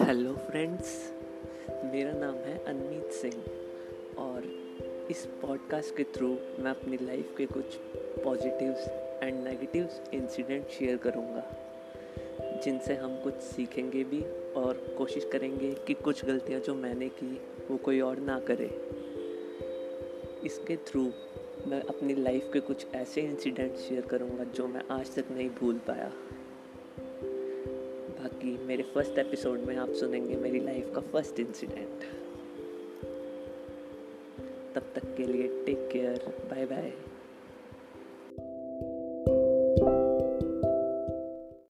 Hello friends मेरा नाम है अनमीत सिंह और इस पॉडकास्ट के थ्रू मैं अपनी लाइफ के कुछ positives and negatives incident share करूँगा, जिनसे हम कुछ सीखेंगे भी और कोशिश करेंगे कि कुछ गलतियाँ जो मैंने की वो कोई और ना करे। इसके थ्रू मैं अपनी लाइफ के कुछ ऐसे इंसिडेंट शेयर करूँगा जो मैं आज तक नहीं भूल पाया। बाकी मेरे फ़र्स्ट एपिसोड में आप सुनेंगे मेरी लाइफ का फ़र्स्ट इंसिडेंट तब तक के लिए टेक केयर बाय बाय